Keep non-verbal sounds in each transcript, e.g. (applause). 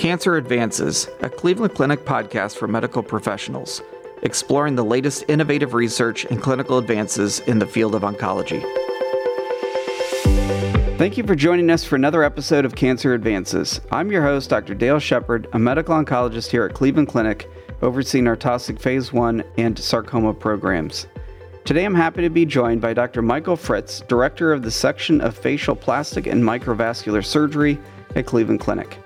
Cancer Advances, a Cleveland Clinic podcast for medical professionals, exploring the latest innovative research and clinical advances in the field of oncology. Thank you for joining us for another episode of Cancer Advances. I'm your host, Dr. Dale Shepard, a medical oncologist here at Cleveland Clinic, overseeing our Taussig Phase 1 and sarcoma programs. Today I'm happy to be joined by Dr. Michael Fritz, Director of the Section of Facial Plastic and Microvascular Surgery at Cleveland Clinic.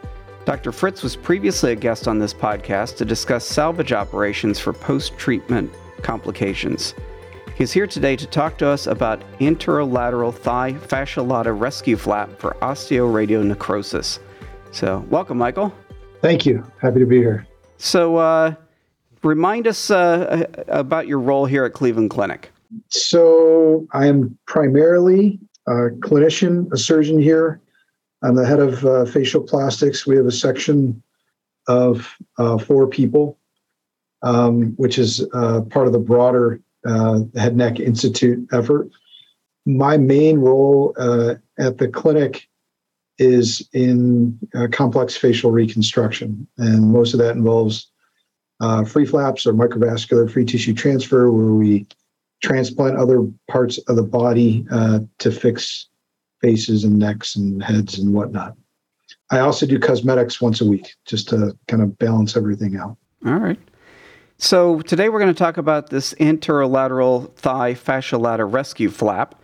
Dr. Fritz was previously a guest on this podcast to discuss salvage operations for post treatment complications. He's here today to talk to us about anterolateral thigh fascia lata rescue flap for osteoradionecrosis. So, welcome, Michael. Thank you. Happy to be here. So, uh, remind us uh, about your role here at Cleveland Clinic. So, I am primarily a clinician, a surgeon here. I'm the head of uh, facial plastics. We have a section of uh, four people, um, which is uh, part of the broader uh, Head Neck Institute effort. My main role uh, at the clinic is in uh, complex facial reconstruction, and most of that involves free flaps or microvascular free tissue transfer, where we transplant other parts of the body to fix faces and necks and heads and whatnot. I also do cosmetics once a week just to kind of balance everything out. All right. So today we're going to talk about this anterolateral thigh fascia lata rescue flap,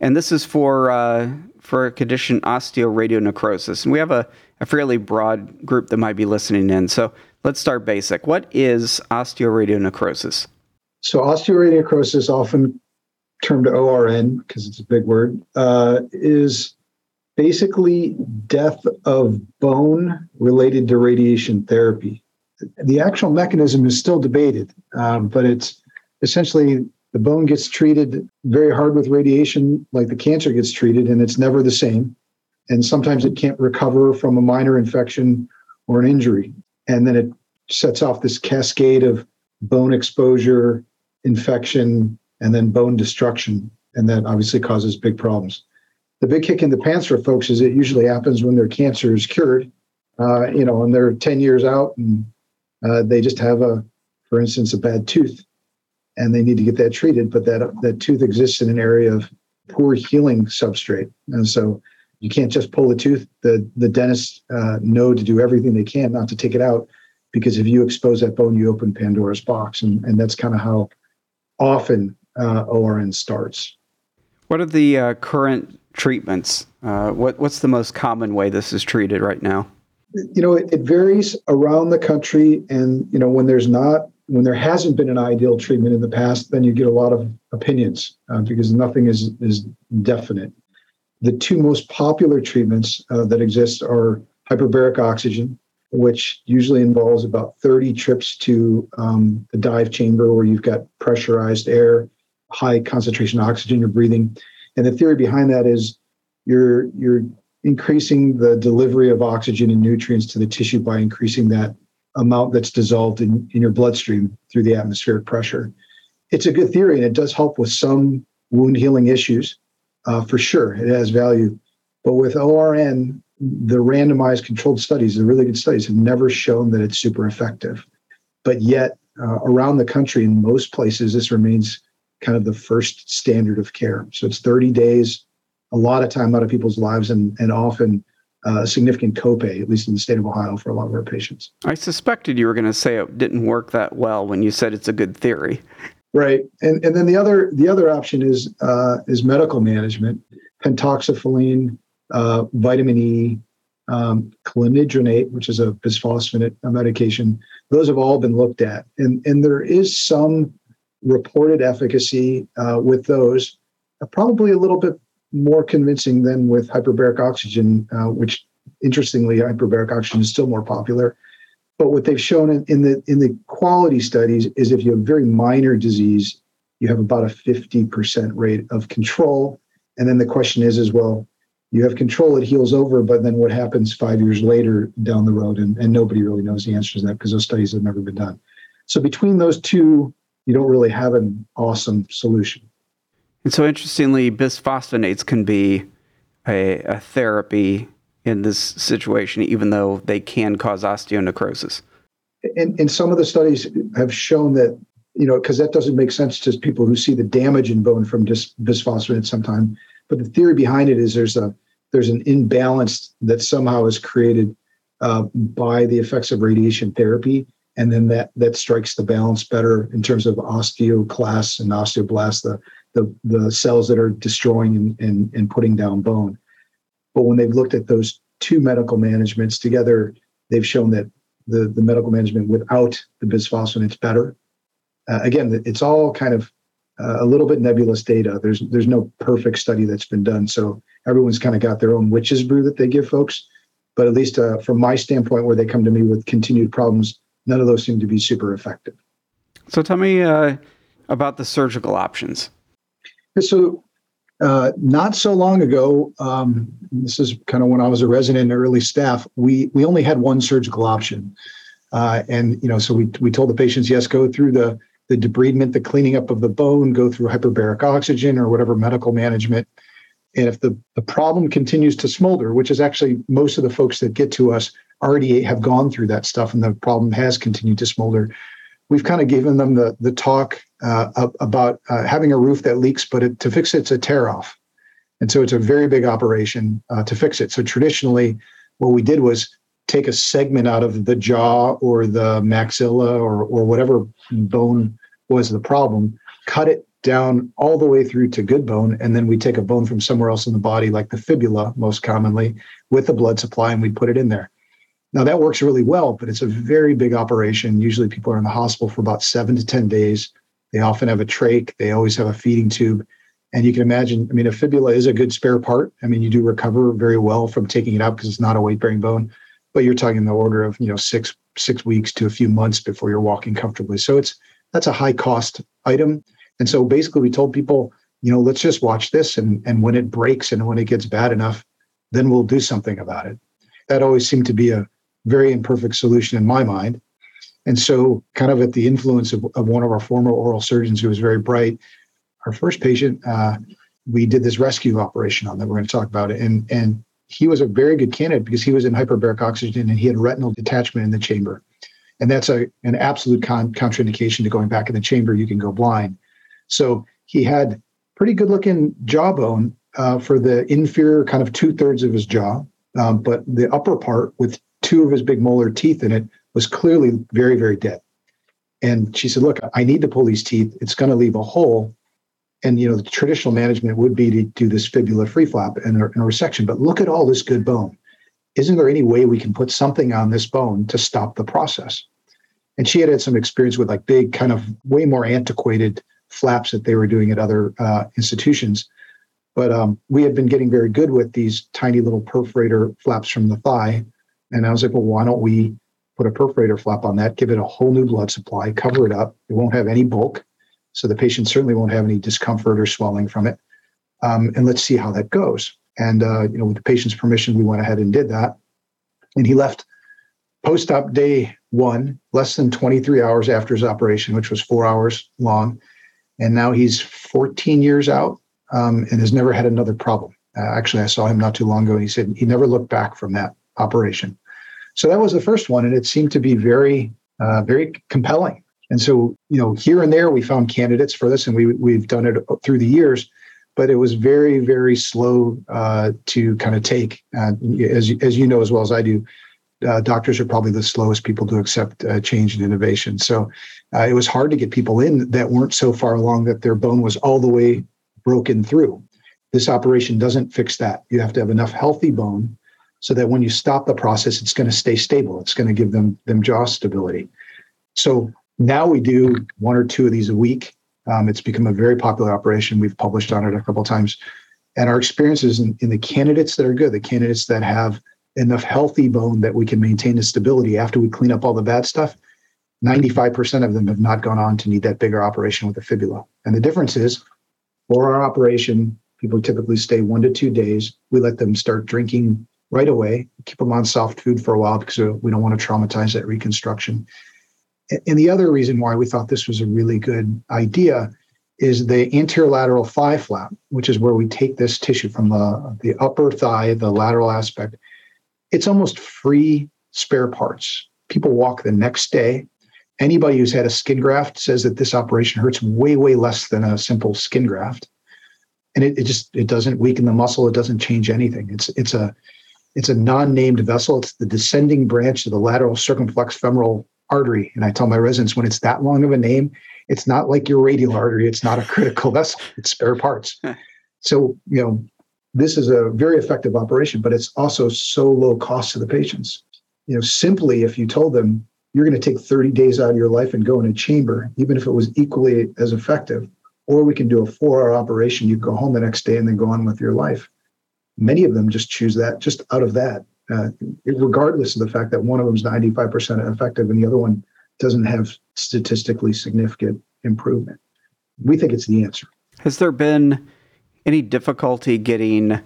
and this is for uh, for a condition osteoradionecrosis. And we have a, a fairly broad group that might be listening in. So let's start basic. What is osteoradionecrosis? So osteoradionecrosis, often termed ORN because it's a big word, uh, is basically death of bone related to radiation therapy the actual mechanism is still debated, um, but it's essentially the bone gets treated very hard with radiation, like the cancer gets treated, and it's never the same. And sometimes it can't recover from a minor infection or an injury. And then it sets off this cascade of bone exposure, infection, and then bone destruction. And that obviously causes big problems. The big kick in the pants for folks is it usually happens when their cancer is cured, uh, you know, and they're 10 years out and uh, they just have a, for instance, a bad tooth, and they need to get that treated. But that that tooth exists in an area of poor healing substrate, and so you can't just pull the tooth. The the dentists uh, know to do everything they can not to take it out, because if you expose that bone, you open Pandora's box, and and that's kind of how often uh, ORN starts. What are the uh, current treatments? Uh, what what's the most common way this is treated right now? you know, it, it, varies around the country. And, you know, when there's not, when there hasn't been an ideal treatment in the past, then you get a lot of opinions uh, because nothing is, is definite. The two most popular treatments uh, that exist are hyperbaric oxygen, which usually involves about 30 trips to um, the dive chamber where you've got pressurized air, high concentration of oxygen you're breathing. And the theory behind that is you're you're increasing the delivery of oxygen and nutrients to the tissue by increasing that amount that's dissolved in, in your bloodstream through the atmospheric pressure. It's a good theory and it does help with some wound healing issues uh, for sure. It has value. But with ORN, the randomized controlled studies, the really good studies, have never shown that it's super effective. But yet, uh, around the country, in most places, this remains kind of the first standard of care. So it's 30 days a lot of time out of people's lives and, and often uh, a significant copay, at least in the state of Ohio, for a lot of our patients. I suspected you were going to say it didn't work that well when you said it's a good theory. Right, and and then the other the other option is uh, is medical management, pentoxifylline, uh, vitamin E, um, clodronate, which is a bisphosphonate medication. Those have all been looked at, and and there is some reported efficacy uh, with those, uh, probably a little bit more convincing than with hyperbaric oxygen, uh, which interestingly, hyperbaric oxygen is still more popular. But what they've shown in, in, the in the quality studies is if you have very minor disease, you have about a 50% rate of control. And then the question is as well, you have control, it heals over, but then what happens five years later down the road? And, and nobody really knows the answer to that because those studies have never been done. So between those two, you don't really have an awesome solution. And so, interestingly, bisphosphonates can be a, a therapy in this situation, even though they can cause osteonecrosis. And, and some of the studies have shown that, you know, because that doesn't make sense to people who see the damage in bone from dis- bisphosphonates sometimes. But the theory behind it is there's a there's an imbalance that somehow is created uh, by the effects of radiation therapy, and then that that strikes the balance better in terms of osteoclasts and osteoblasts, the the, the cells that are destroying and, and, and putting down bone. But when they've looked at those two medical managements together, they've shown that the, the medical management without the bisphosphonates better. Uh, again, it's all kind of uh, a little bit nebulous data. There's there's no perfect study that's been done, so everyone's kind of got their own witch's brew that they give folks. But at least uh, from my standpoint, where they come to me with continued problems, none of those seem to be super effective. So tell me uh, about the surgical options. So, uh, not so long ago, um, this is kind of when I was a resident and early staff. We we only had one surgical option, uh, and you know, so we we told the patients, yes, go through the the debridement, the cleaning up of the bone, go through hyperbaric oxygen or whatever medical management. And if the, the problem continues to smolder, which is actually most of the folks that get to us already have gone through that stuff and the problem has continued to smolder, we've kind of given them the, the talk uh, about uh, having a roof that leaks, but it, to fix it, it's a tear off. And so it's a very big operation uh, to fix it. So traditionally, what we did was take a segment out of the jaw or the maxilla or, or whatever bone was the problem, cut it down all the way through to good bone. And then we take a bone from somewhere else in the body, like the fibula, most commonly, with the blood supply, and we put it in there. Now that works really well, but it's a very big operation. Usually people are in the hospital for about seven to 10 days. They often have a trach, they always have a feeding tube. And you can imagine, I mean, a fibula is a good spare part. I mean, you do recover very well from taking it out because it's not a weight bearing bone, but you're talking the order of, you know, six, six weeks to a few months before you're walking comfortably. So it's, that's a high cost item. And so basically we told people, you know, let's just watch this. And, and when it breaks and when it gets bad enough, then we'll do something about it. That always seemed to be a very imperfect solution in my mind. And so, kind of at the influence of, of one of our former oral surgeons who was very bright, our first patient, uh, we did this rescue operation on that. We're going to talk about it. And, and he was a very good candidate because he was in hyperbaric oxygen and he had retinal detachment in the chamber. And that's a, an absolute con- contraindication to going back in the chamber. You can go blind. So he had pretty good looking jawbone uh, for the inferior kind of two thirds of his jaw. Um, but the upper part with two of his big molar teeth in it was clearly very, very dead. And she said, Look, I need to pull these teeth. It's going to leave a hole. And, you know, the traditional management would be to do this fibula free flap and a, and a resection. But look at all this good bone. Isn't there any way we can put something on this bone to stop the process? And she had had some experience with like big, kind of way more antiquated flaps that they were doing at other uh, institutions. But um, we had been getting very good with these tiny little perforator flaps from the thigh. And I was like, well, why don't we put a perforator flap on that, give it a whole new blood supply, cover it up. It won't have any bulk. So the patient certainly won't have any discomfort or swelling from it. Um, and let's see how that goes. And, uh, you know, with the patient's permission, we went ahead and did that. And he left post op day one, less than 23 hours after his operation, which was four hours long. And now he's 14 years out um, and has never had another problem. Uh, actually, I saw him not too long ago and he said he never looked back from that operation. So that was the first one, and it seemed to be very, uh, very compelling. And so, you know, here and there we found candidates for this, and we we've done it through the years, but it was very, very slow uh, to kind of take. Uh, as as you know as well as I do, uh, doctors are probably the slowest people to accept uh, change and innovation. So uh, it was hard to get people in that weren't so far along that their bone was all the way broken through. This operation doesn't fix that. You have to have enough healthy bone so that when you stop the process, it's going to stay stable. It's going to give them them jaw stability. So now we do one or two of these a week. Um, it's become a very popular operation. We've published on it a couple times, and our experiences in, in the candidates that are good, the candidates that have enough healthy bone that we can maintain the stability after we clean up all the bad stuff. 95% of them have not gone on to need that bigger operation with a fibula. And the difference is for our operation, people typically stay one to two days. We let them start drinking right away, keep them on soft food for a while because we don't want to traumatize that reconstruction. And the other reason why we thought this was a really good idea is the anterolateral thigh flap, which is where we take this tissue from the, the upper thigh, the lateral aspect, it's almost free spare parts. People walk the next day. Anybody who's had a skin graft says that this operation hurts way, way less than a simple skin graft. And it, it just it doesn't weaken the muscle, it doesn't change anything. It's it's a it's a non-named vessel. It's the descending branch of the lateral circumflex femoral artery. And I tell my residents when it's that long of a name, it's not like your radial artery. It's not a critical (laughs) vessel. It's spare parts. so, you know, this is a very effective operation, but it's also so low cost to the patients. You know, simply if you told them you're going to take 30 days out of your life and go in a chamber, even if it was equally as effective, or we can do a four hour operation, you go home the next day and then go on with your life. Many of them just choose that just out of that, uh, regardless of the fact that one of them is 95% effective and the other one doesn't have statistically significant improvement. We think it's the answer. Has there been any difficulty getting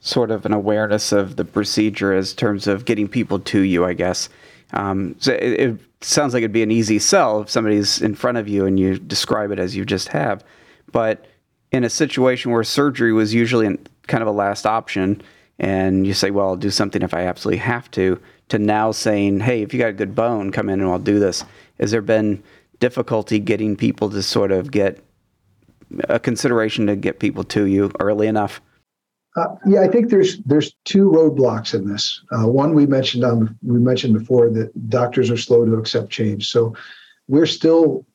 sort of an awareness of the procedure as terms of getting people to you, I guess? Um, so it, it, sounds like it'd be an easy sell if somebody's in front of you and you describe it as you just have. But in a situation where surgery was usually kind of a last option, and you say, well, I'll do something if I absolutely have to, to now saying, hey, if you got a good bone, come in and I'll do this. Has there been difficulty getting people to sort of get a consideration to get people to you early enough? Uh, yeah, I think there's there's two roadblocks in this. Uh, one we mentioned um, we mentioned before that doctors are slow to accept change. So we're still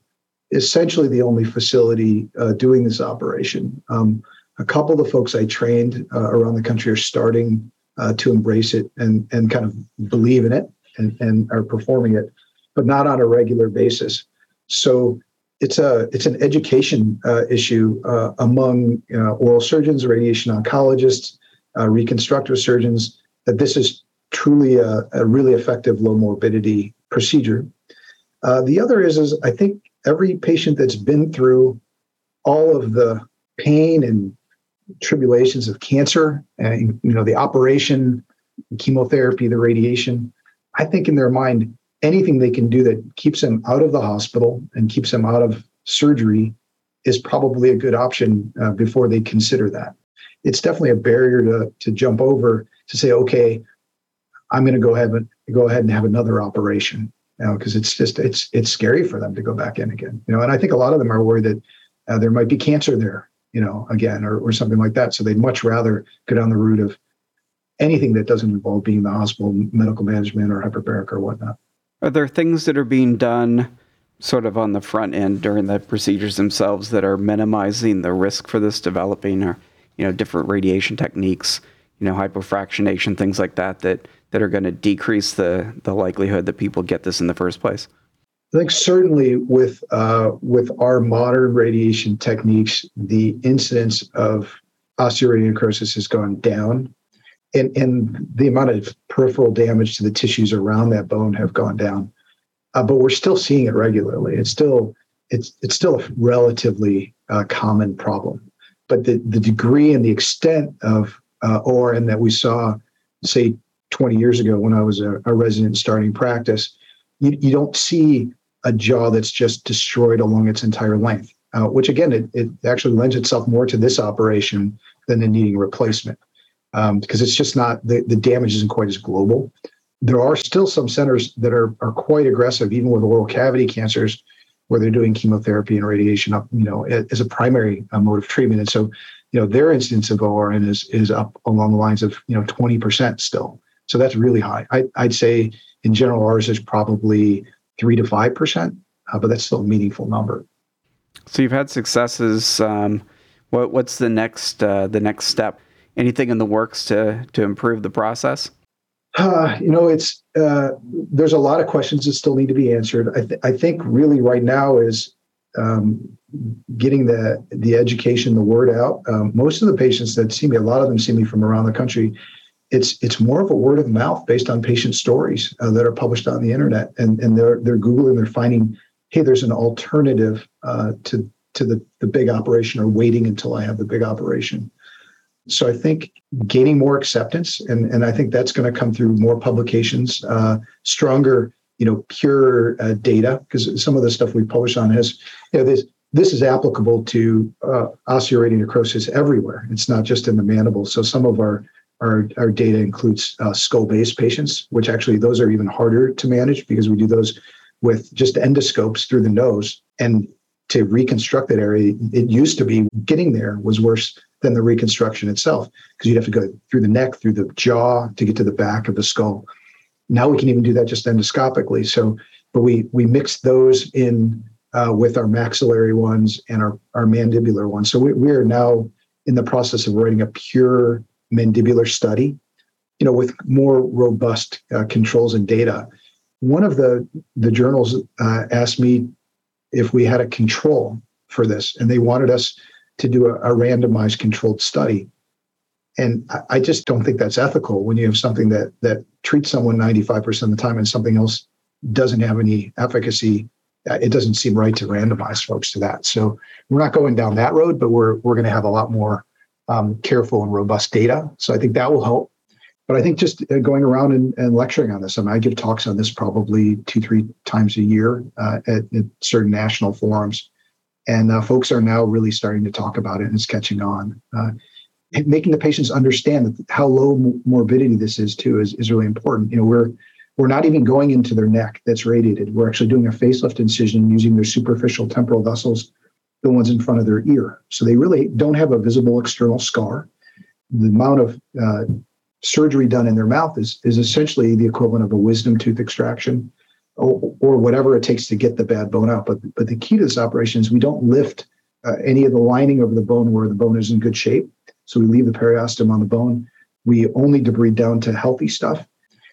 essentially the only facility uh, doing this operation. Um, a couple of the folks I trained uh, around the country are starting uh, to embrace it and and kind of believe in it and, and are performing it, but not on a regular basis. So it's a it's an education uh, issue uh, among oral surgeons, radiation oncologists, uh, reconstructive surgeons that this is truly a, a really effective low morbidity procedure. Uh, the other is is I think every patient that's been through all of the pain and tribulations of cancer and you know the operation the chemotherapy the radiation. I think in their mind anything they can do that keeps them out of the hospital and keeps them out of surgery is probably a good option uh, before they consider that. It's definitely a barrier to, to jump over to say okay i'm going to go ahead and go ahead and have another operation because it's just it's it's scary for them to go back in again you know and i think a lot of them are worried that uh, there might be cancer there you know, again, or, or something like that. So they'd much rather go down the route of anything that doesn't involve being in the hospital, medical management, or hyperbaric or whatnot. Are there things that are being done sort of on the front end during the procedures themselves that are minimizing the risk for this developing or, you know, different radiation techniques, you know, hypofractionation, things like that, that, that are going to decrease the, the likelihood that people get this in the first place? I think certainly with uh, with our modern radiation techniques, the incidence of osteoradionecrosis has gone down, and and the amount of peripheral damage to the tissues around that bone have gone down. Uh, but we're still seeing it regularly. It's still it's it's still a relatively uh, common problem. But the the degree and the extent of uh, ORN that we saw, say 20 years ago when I was a, a resident starting practice, you, you don't see a jaw that's just destroyed along its entire length, uh, which again, it, it actually lends itself more to this operation than in needing replacement um, because it's just not the, the damage isn't quite as global. There are still some centers that are, are quite aggressive, even with oral cavity cancers, where they're doing chemotherapy and radiation up, you know, as a primary uh, mode of treatment. And so, you know, their incidence of ORN is is up along the lines of you know 20% still. So that's really high. I, I'd say in general, ours is probably three to five percent, uh, but that's still a meaningful number. So you've had successes. Um, what, what's the next uh, the next step? Anything in the works to to improve the process? Uh, you know, it's uh, there's a lot of questions that still need to be answered. I, th- I think really right now is um, getting the the education, the word out. Um, most of the patients that see me, a lot of them see me from around the country it's it's more of a word of mouth based on patient stories uh, that are published on the internet, and and they're they're googling, they're finding, hey, there's an alternative uh, to to the the big operation, or waiting until I have the big operation. So I think gaining more acceptance, and and I think that's going to come through more publications, uh, stronger, you know, pure uh, data, because some of the stuff we publish on has, you know, this this is applicable to uh, osteoradionecrosis everywhere. It's not just in the mandible. So some of our our, our data includes uh, skull base patients, which actually those are even harder to manage because we do those with just endoscopes through the nose. And to reconstruct that area, it used to be getting there was worse than the reconstruction itself because you'd have to go through the neck, through the jaw to get to the back of the skull. Now we can even do that just endoscopically. So, but we we mix those in uh, with our maxillary ones and our, our mandibular ones. So we, we are now in the process of writing a pure mandibular study, you know, with more robust uh, controls and data. One of the the journals uh, asked me if we had a control for this, and they wanted us to do a, a randomized controlled study. And I, I just don't think that's ethical when you have something that that treats someone 95% of the time and something else doesn't have any efficacy uh, it doesn't seem right to randomize folks to that. So we're not going down that road, but we're we're going to have a lot more um, careful and robust data. So I think that will help. But I think just uh, going around and, and, lecturing on this, I mean, I give talks on this probably two, three times a year uh, at, at, certain national forums. And uh, folks are now really starting to talk about it and it's catching on. Uh, making the patients understand how low morbidity this is too is, is really important. You know, we're we're not even going into their neck that's radiated. We're actually doing a facelift incision using their superficial temporal vessels, the ones in front of their ear. So they really don't have a visible external scar. The amount of uh, surgery done in their mouth is, is essentially the equivalent of a wisdom tooth extraction or, or whatever it takes to get the bad bone out. But, but the key to this operation is we don't lift uh, any of the lining of the bone where the bone is in good shape. So we leave the periosteum on the bone. We only debride down to healthy stuff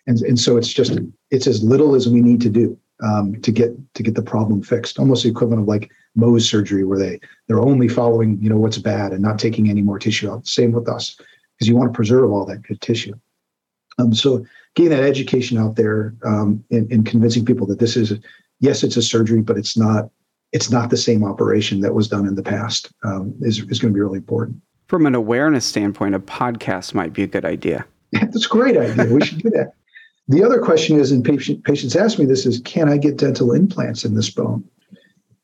and and so it's just it's as little as we need to do um, to get to get the problem fixed. Almost the equivalent of like Mohs surgery, where they they're only following you know what's bad and not taking any more tissue out. Same with us, because you want to preserve all that good tissue. Um, so getting that education out there um, and, and convincing people that this is yes, it's a surgery, but it's not it's not the same operation that was done in the past um, is is going to be really important. From an awareness standpoint, a podcast might be a good idea. (laughs) That's a great idea. We should do that. The other question is, and patient, patients ask me this is, can I get dental implants in this bone?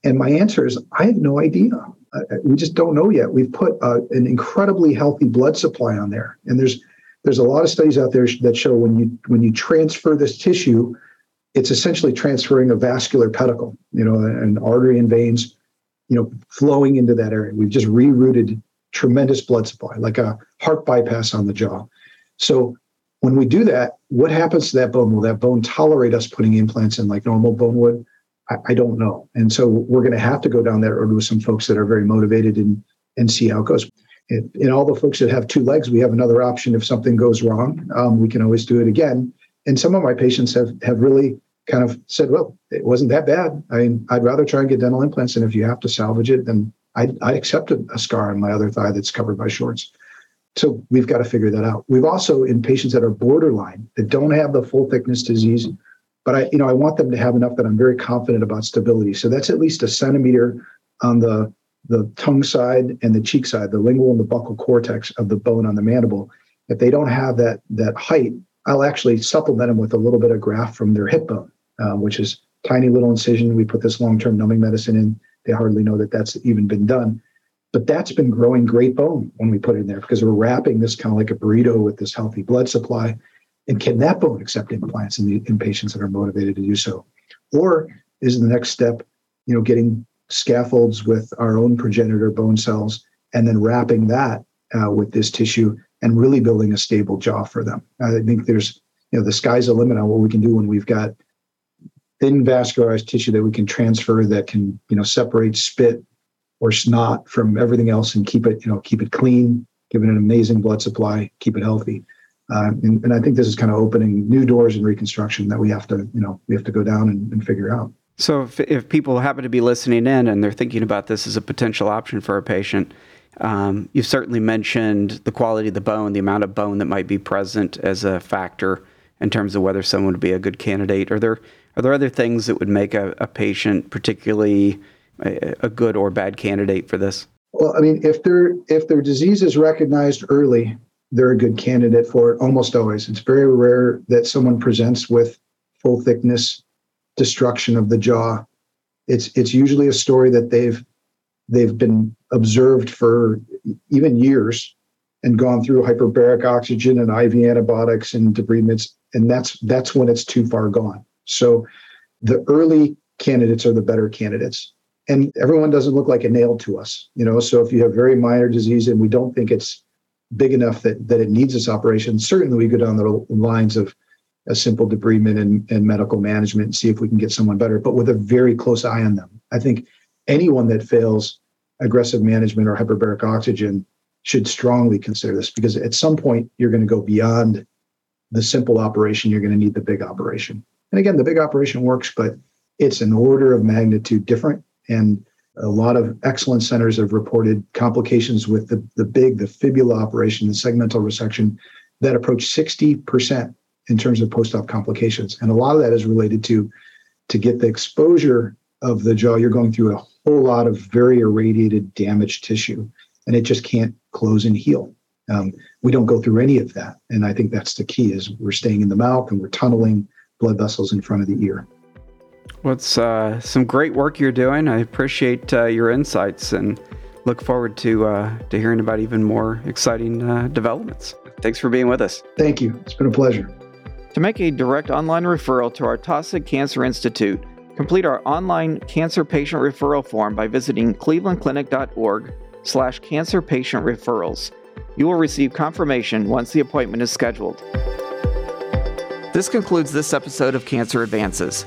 And my answer is, I have no idea. Uh, we just don't know yet. We've put uh, an incredibly healthy blood supply on there, and there's there's a lot of studies out there that show when you when you transfer this tissue, it's essentially transferring a vascular pedicle, you know, an artery and veins, you know, flowing into that area. We've just rerouted tremendous blood supply, like a heart bypass on the jaw. So when we do that, what happens to that bone? Will that bone tolerate us putting implants in like normal bone would? I, I don't know. And so we're going to have to go down that road with some folks that are very motivated and and see how it goes. In, in all the folks that have two legs, we have another option. If something goes wrong, um, we can always do it again. And some of my patients have have really kind of said, "Well, it wasn't that bad. I mean, I'd rather try and get dental implants, and if you have to salvage it, then I I accept a, a scar on my other thigh that's covered by shorts." So we've got to figure that out. We've also in patients that are borderline that don't have the full thickness disease, but I, you know, I want them to have enough that I'm very confident about stability. So that's at least a centimeter on the the tongue side and the cheek side, the lingual and the buccal cortex of the bone on the mandible. If they don't have that that height, I'll actually supplement them with a little bit of graft from their hip bone, um, which is tiny little incision. We put this long-term numbing medicine in. They hardly know that that's even been done. But that's been growing great bone when we put it in there because we're wrapping this kind of like a burrito with this healthy blood supply. And can that bone accept implants in, the, in patients that are motivated to do so? Or is the next step, you know, getting scaffolds with our own progenitor bone cells and then wrapping that uh, with this tissue and really building a stable jaw for them? I think there's, you know, the sky's the limit on what we can do when we've got thin vascularized tissue that we can transfer that can, you know, separate spit or snot from everything else and keep it, you know, keep it clean, give it an amazing blood supply, keep it healthy. Uh, and, and, I think this is kind of opening new doors in reconstruction that we have to, you know, we have to go down and, and figure out. So if, if people happen to be listening in and they're thinking about this as a potential option for a patient, um, you've certainly mentioned the quality of the bone, the amount of bone that might be present as a factor in terms of whether someone would be a good candidate. Are there are there other things that would make a, a patient particularly a, a good or bad candidate for this? Well, I mean, if their if their disease is recognized early, they're a good candidate for it. Almost always, it's very rare that someone presents with full thickness destruction of the jaw. It's it's usually a story that they've they've been observed for even years, and gone through hyperbaric oxygen and IV antibiotics and debridements, and that's that's when it's too far gone. So the early candidates are the better candidates. And everyone doesn't look like a nail to us, you know. So if you have very minor disease and we don't think it's big enough that that it needs this operation, certainly we go down the lines of a simple debridement and, and medical management and see if we can get someone better, but with a very close eye on them. I think anyone that fails aggressive management or hyperbaric oxygen should strongly consider this because at some point you're going to go beyond the simple operation. You're going to need the big operation. And again, the big operation works, but it's an order of magnitude different. And a lot of excellent centers have reported complications with the, the big, the fibula operation, the segmental resection that approach 60% in terms of post-op complications. And a lot of that is related to to get the exposure of the jaw, you're going through a whole lot of very irradiated, damaged tissue, and it just can't close and heal. Um, we don't go through any of that, and I think that's the key: is we're staying in the mouth and we're tunneling blood vessels in front of the ear. Well, it's uh, some great work you're doing. I appreciate uh, your insights and look forward to uh, to hearing about even more exciting uh, developments. Thanks for being with us. Thank you. It's been a pleasure. To make a direct online referral to our Taussig Cancer Institute, complete our online cancer patient referral form by visiting clevelandclinic.org slash cancer patient referrals. You will receive confirmation once the appointment is scheduled. This concludes this episode of Cancer Advances.